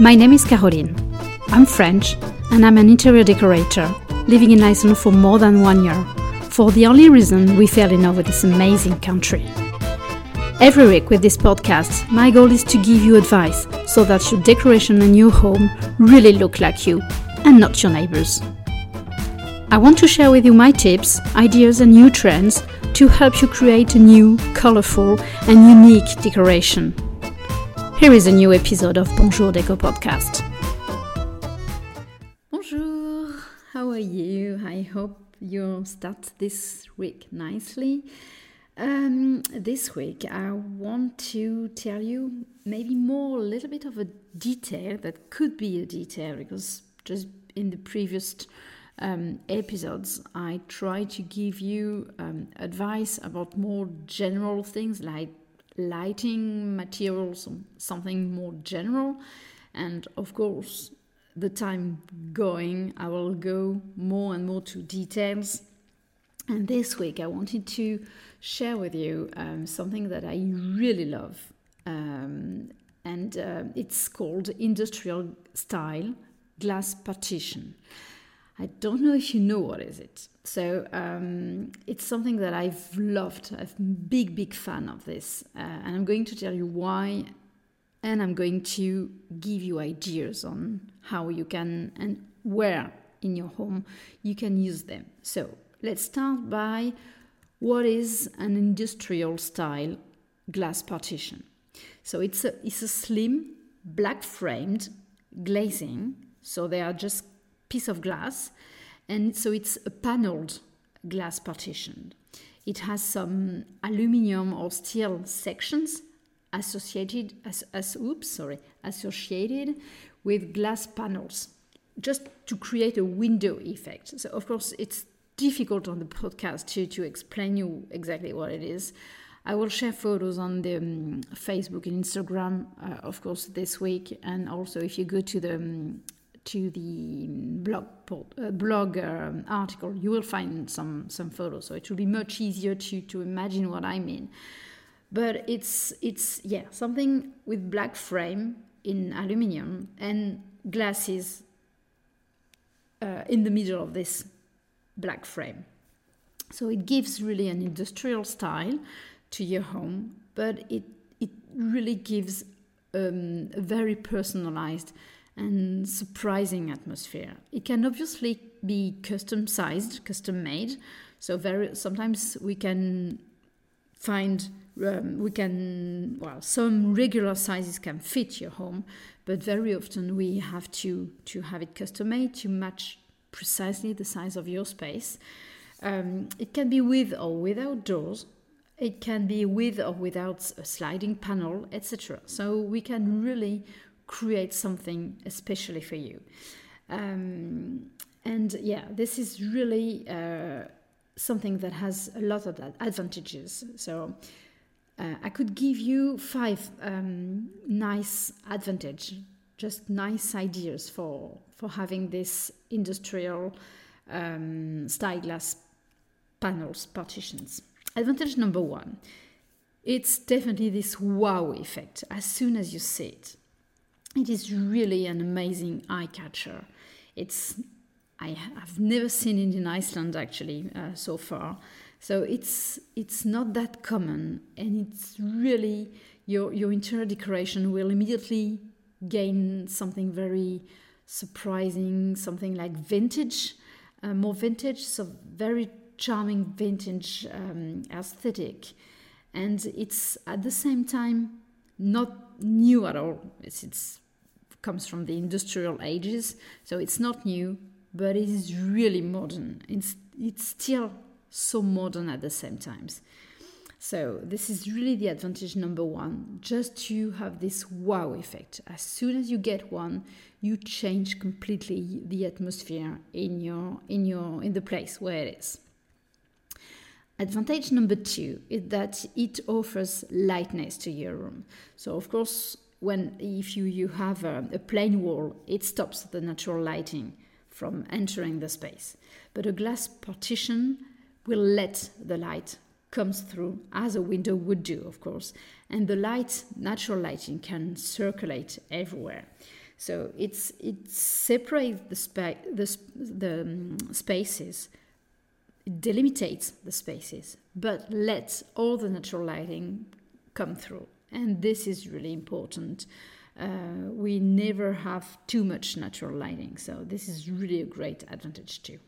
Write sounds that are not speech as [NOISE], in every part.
My name is Caroline. I'm French and I'm an interior decorator living in Iceland for more than one year for the only reason we fell in love with this amazing country. Every week with this podcast, my goal is to give you advice so that your decoration and your home really look like you and not your neighbors. I want to share with you my tips, ideas, and new trends to help you create a new, colorful, and unique decoration. Here is a new episode of Bonjour Deco podcast. Bonjour, how are you? I hope you start this week nicely. Um, this week, I want to tell you maybe more a little bit of a detail that could be a detail because just in the previous um, episodes, I try to give you um, advice about more general things like lighting materials, something more general. And of course, the time going, I will go more and more to details. And this week, I wanted to share with you um, something that I really love. Um, and uh, it's called industrial style glass partition. I don't know if you know what is it. So um, it's something that I've loved. I'm a big, big fan of this, uh, and I'm going to tell you why, and I'm going to give you ideas on how you can and where in your home you can use them. So let's start by what is an industrial style glass partition. So it's a it's a slim black framed glazing. So they are just piece of glass, and so it's a paneled glass partition. It has some aluminium or steel sections associated as, as oops sorry associated with glass panels just to create a window effect. So of course it's difficult on the podcast to, to explain you exactly what it is. I will share photos on the um, facebook and instagram uh, of course this week. And also if you go to the um, to the blog uh, blog um, article, you will find some some photos. So it will be much easier to to imagine what I mean. But it's it's yeah something with black frame in aluminium and glasses uh, in the middle of this black frame. So it gives really an industrial style to your home, but it it really gives um, a very personalized and surprising atmosphere. It can obviously be custom sized, custom made. So very sometimes we can find um, we can well some regular sizes can fit your home, but very often we have to to have it custom made to match precisely the size of your space. Um, it can be with or without doors. It can be with or without a sliding panel, etc. So we can really create something especially for you. Um, and yeah, this is really uh, something that has a lot of advantages. So uh, I could give you five um, nice advantage, just nice ideas for for having this industrial um, style glass panels partitions. Advantage number one, it's definitely this wow effect as soon as you see it it is really an amazing eye catcher. It's I have never seen it in Iceland actually uh, so far. So it's it's not that common, and it's really your your interior decoration will immediately gain something very surprising, something like vintage, uh, more vintage, so very charming vintage um, aesthetic, and it's at the same time not new at all. It's, it's comes from the industrial ages, so it's not new, but it is really modern. It's it's still so modern at the same times. So this is really the advantage number one, just to have this wow effect. As soon as you get one, you change completely the atmosphere in your in your in the place where it is. Advantage number two is that it offers lightness to your room. So, of course, when if you, you have a, a plain wall, it stops the natural lighting from entering the space. But a glass partition will let the light comes through as a window would do, of course, and the light, natural lighting, can circulate everywhere. So it's it separates the, spa- the, the um, spaces, it delimitates the spaces, but lets all the natural lighting come through. And this is really important. Uh, we never have too much natural lighting, so this is really a great advantage too.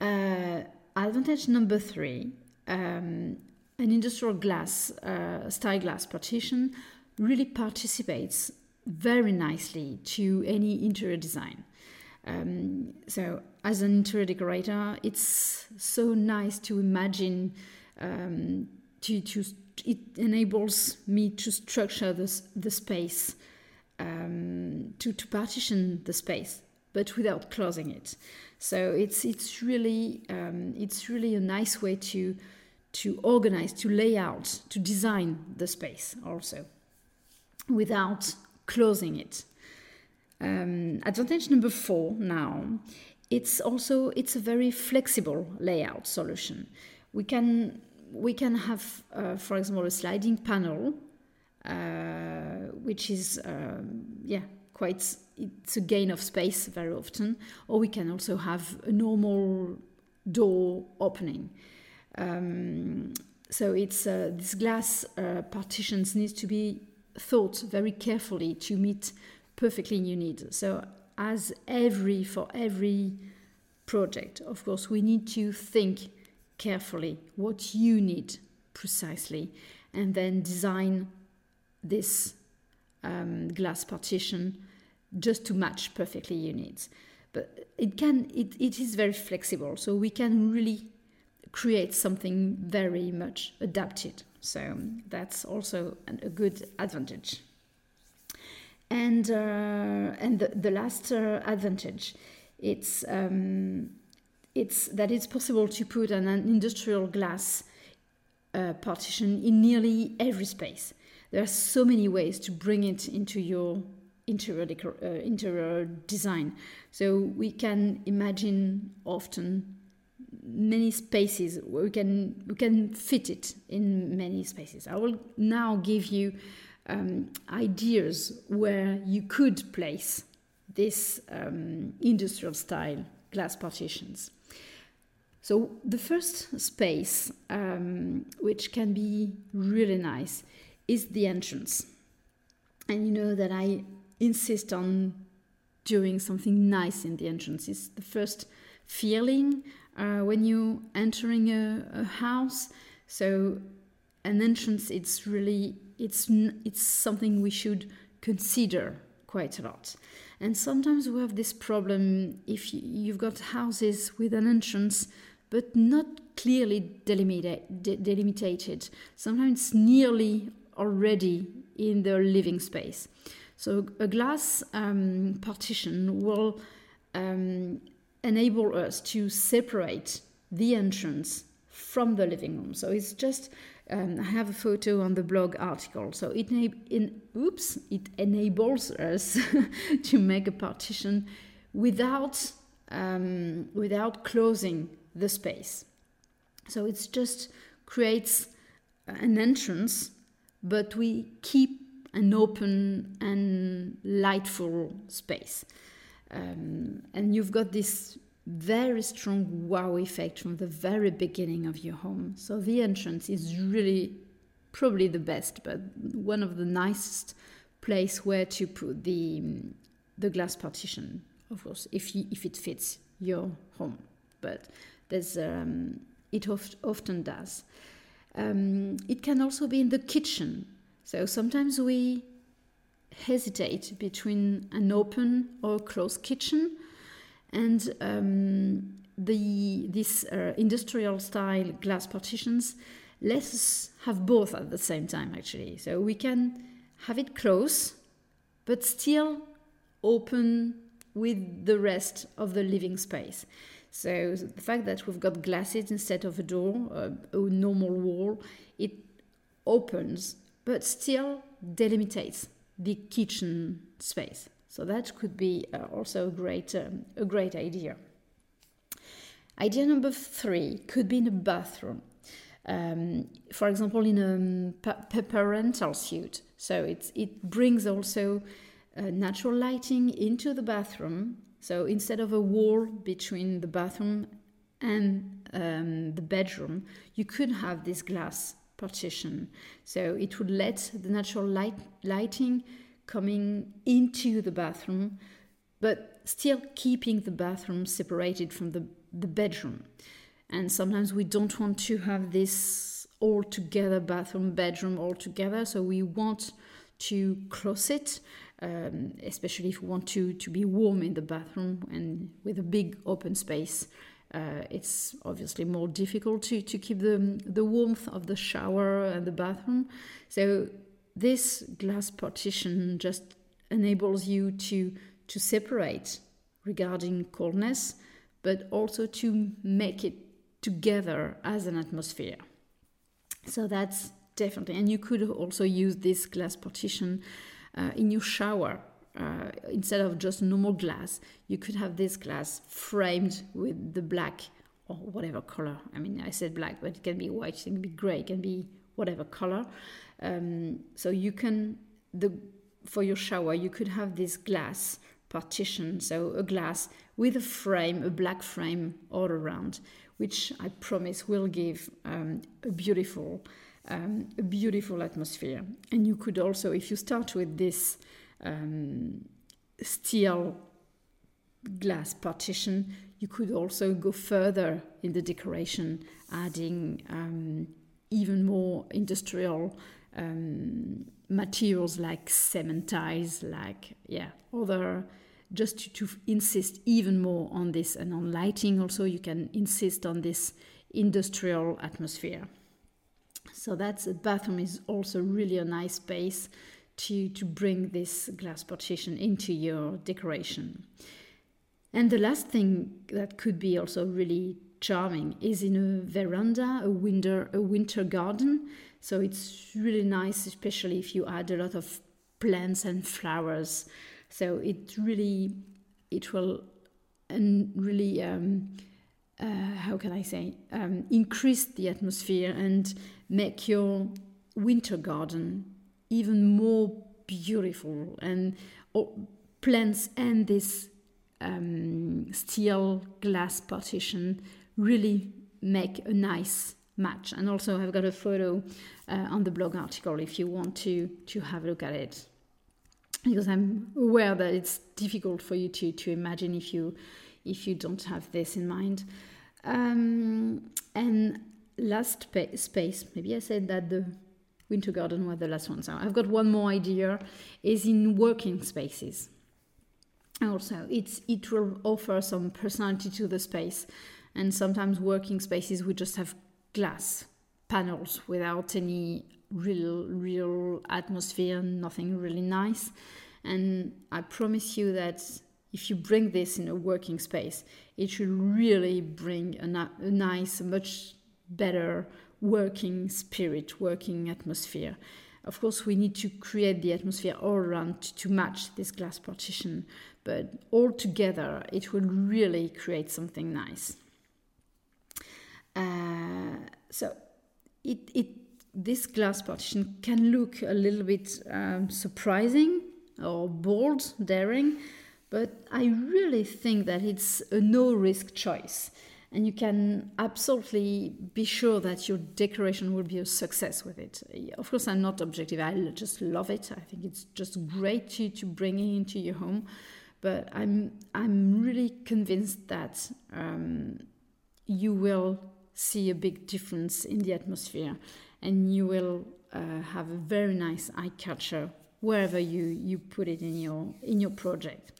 Uh, advantage number three um, an industrial glass, uh, style glass partition really participates very nicely to any interior design. Um, so, as an interior decorator, it's so nice to imagine. Um, to, to it enables me to structure this, the space, um, to to partition the space, but without closing it. So it's it's really um, it's really a nice way to to organize, to lay out, to design the space also, without closing it. Um, advantage number four now, it's also it's a very flexible layout solution. We can we can have, uh, for example, a sliding panel, uh, which is um, yeah quite it's a gain of space very often, or we can also have a normal door opening. Um, so it's uh, this glass uh, partitions needs to be thought very carefully to meet perfectly your needs. So as every for every project, of course, we need to think carefully what you need precisely, and then design this um, glass partition just to match perfectly your needs. But it can it, it is very flexible, so we can really create something very much adapted. So that's also an, a good advantage. And uh, and the, the last uh, advantage, it's um, it's that it's possible to put an, an industrial glass uh, partition in nearly every space. There are so many ways to bring it into your interior, uh, interior design. So we can imagine often many spaces we can we can fit it in many spaces i will now give you um, ideas where you could place this um, industrial style glass partitions so the first space um, which can be really nice is the entrance and you know that i insist on doing something nice in the entrance it's the first feeling uh, when you're entering a, a, house. So an entrance, it's really it's it's something we should consider quite a lot. And sometimes we have this problem if you've got houses with an entrance but not clearly delimited. Sometimes nearly already in the living space. So a glass um, partition will um, enable us to separate the entrance from the living room. So it's just um, I have a photo on the blog article. So it in oops it enables us [LAUGHS] to make a partition without um, without closing the space. So it's just creates an entrance, but we keep an open and lightful space. Um, and you've got this very strong wow effect from the very beginning of your home. So the entrance is really probably the best, but one of the nicest place where to put the the glass partition, of course, if you, if it fits your home. But there's um, it oft, often does. Um, it can also be in the kitchen. So sometimes we hesitate between an open or closed kitchen and um, the this uh, industrial style glass partitions let us have both at the same time actually so we can have it close but still open with the rest of the living space so the fact that we've got glasses instead of a door uh, a normal wall it opens but still delimitates the kitchen space. So that could be uh, also a great, um, a great idea. Idea number three could be in a bathroom. Um, for example, in a um, parental suite. So it, it brings also uh, natural lighting into the bathroom. So instead of a wall between the bathroom and um, the bedroom, you could have this glass partition. So it would let the natural light lighting coming into the bathroom, but still keeping the bathroom separated from the, the bedroom. And sometimes we don't want to have this all together bathroom, bedroom all together. So we want to close it, um, especially if we want to, to be warm in the bathroom and with a big open space. Uh, it's obviously more difficult to, to keep the, the warmth of the shower and the bathroom. So this glass partition just enables you to, to separate regarding coldness, but also to make it together as an atmosphere. So that's definitely, and you could also use this glass partition uh, in your shower. Uh, instead of just normal glass, you could have this glass framed with the black or whatever color. I mean, I said black, but it can be white, it can be gray, it can be whatever color. Um, so you can the for your shower, you could have this glass partition, so a glass with a frame, a black frame all around, which I promise will give um, a beautiful, um, a beautiful atmosphere. And you could also, if you start with this um, steel glass partition, you could also go further in the decoration, adding um, even more industrial um, materials like cement tiles, like yeah, other just to, to, insist even more on this and on lighting also you can insist on this industrial atmosphere so that's the bathroom is also really a nice space to to bring this glass partition into your decoration. And the last thing that could be also really charming is in a veranda a winter a winter garden. So it's really nice especially if you add a lot of plants and flowers. So it really, it will and really, um, how can I say, um, increase the atmosphere and make your winter garden even more beautiful and plants and this um, steel glass partition really make a nice match. And also, I've got a photo uh, on the blog article if you want to to have a look at it because I'm aware that it's difficult for you to, to imagine if you if you don't have this in mind. Um, and last pa- space, maybe I said that the winter garden was the last one. So I've got one more idea: is in working spaces. Also, it's it will offer some personality to the space, and sometimes working spaces we just have glass panels without any real real atmosphere nothing really nice and i promise you that if you bring this in a working space it should really bring a, a nice much better working spirit working atmosphere. Of course we need to create the atmosphere all around to match this glass partition but all together it will really create something nice. Uh, so it, it this glass partition can look a little bit um, surprising or bold, daring, but I really think that it's a no risk choice. And you can absolutely be sure that your decoration will be a success with it. Of course, I'm not objective, I just love it. I think it's just great to, to bring it into your home. But I'm, I'm really convinced that um, you will see a big difference in the atmosphere and you will uh, have a very nice eye catcher wherever you, you put it in your in your project.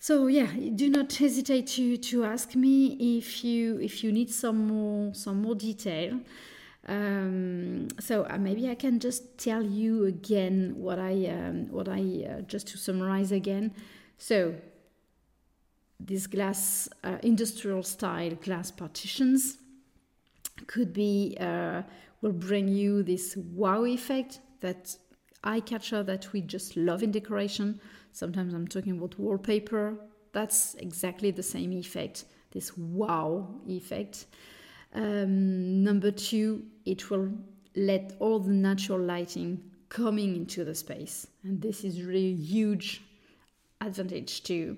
So yeah, do not hesitate to, to ask me if you if you need some more some more detail. Um, so uh, maybe I can just tell you again what I um, what I uh, just to summarize again. So these glass uh, industrial style glass partitions could be uh, will bring you this wow effect that eye catcher that we just love in decoration. Sometimes I'm talking about wallpaper. That's exactly the same effect, this wow effect. Um, number two, it will let all the natural lighting coming into the space. And this is really a huge advantage too.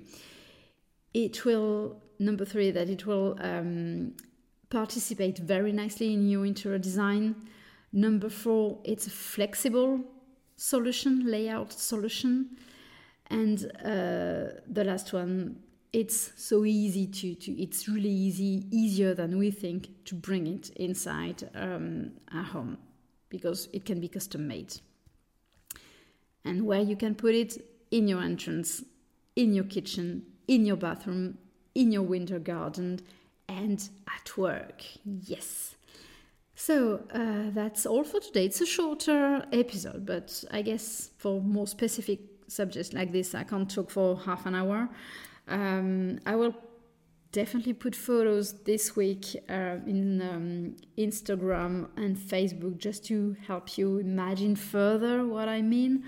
It will, number three, that it will um, participate very nicely in your interior design. Number four, it's flexible solution, layout solution. And uh, the last one, it's so easy to, to it's really easy, easier than we think to bring it inside um, our home because it can be custom made. And where you can put it in your entrance, in your kitchen, in your bathroom, in your winter garden, and at work. Yes. So uh, that's all for today. It's a shorter episode, but I guess for more specific subjects like this, I can't talk for half an hour. Um, I will definitely put photos this week uh, in um, Instagram and Facebook just to help you imagine further what I mean.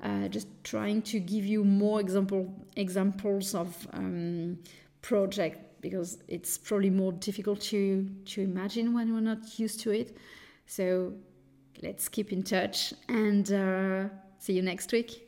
Uh, just trying to give you more example examples of um, project because it's probably more difficult to to imagine when we're not used to it. So let's keep in touch and uh, see you next week.